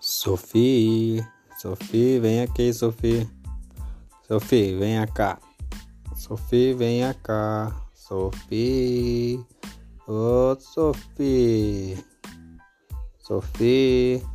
Sophie, Sophie, vem aqui, Sophie. Sophie, vem cá. Sophie, vem cá. Sophie, oh Sophie, Sophie.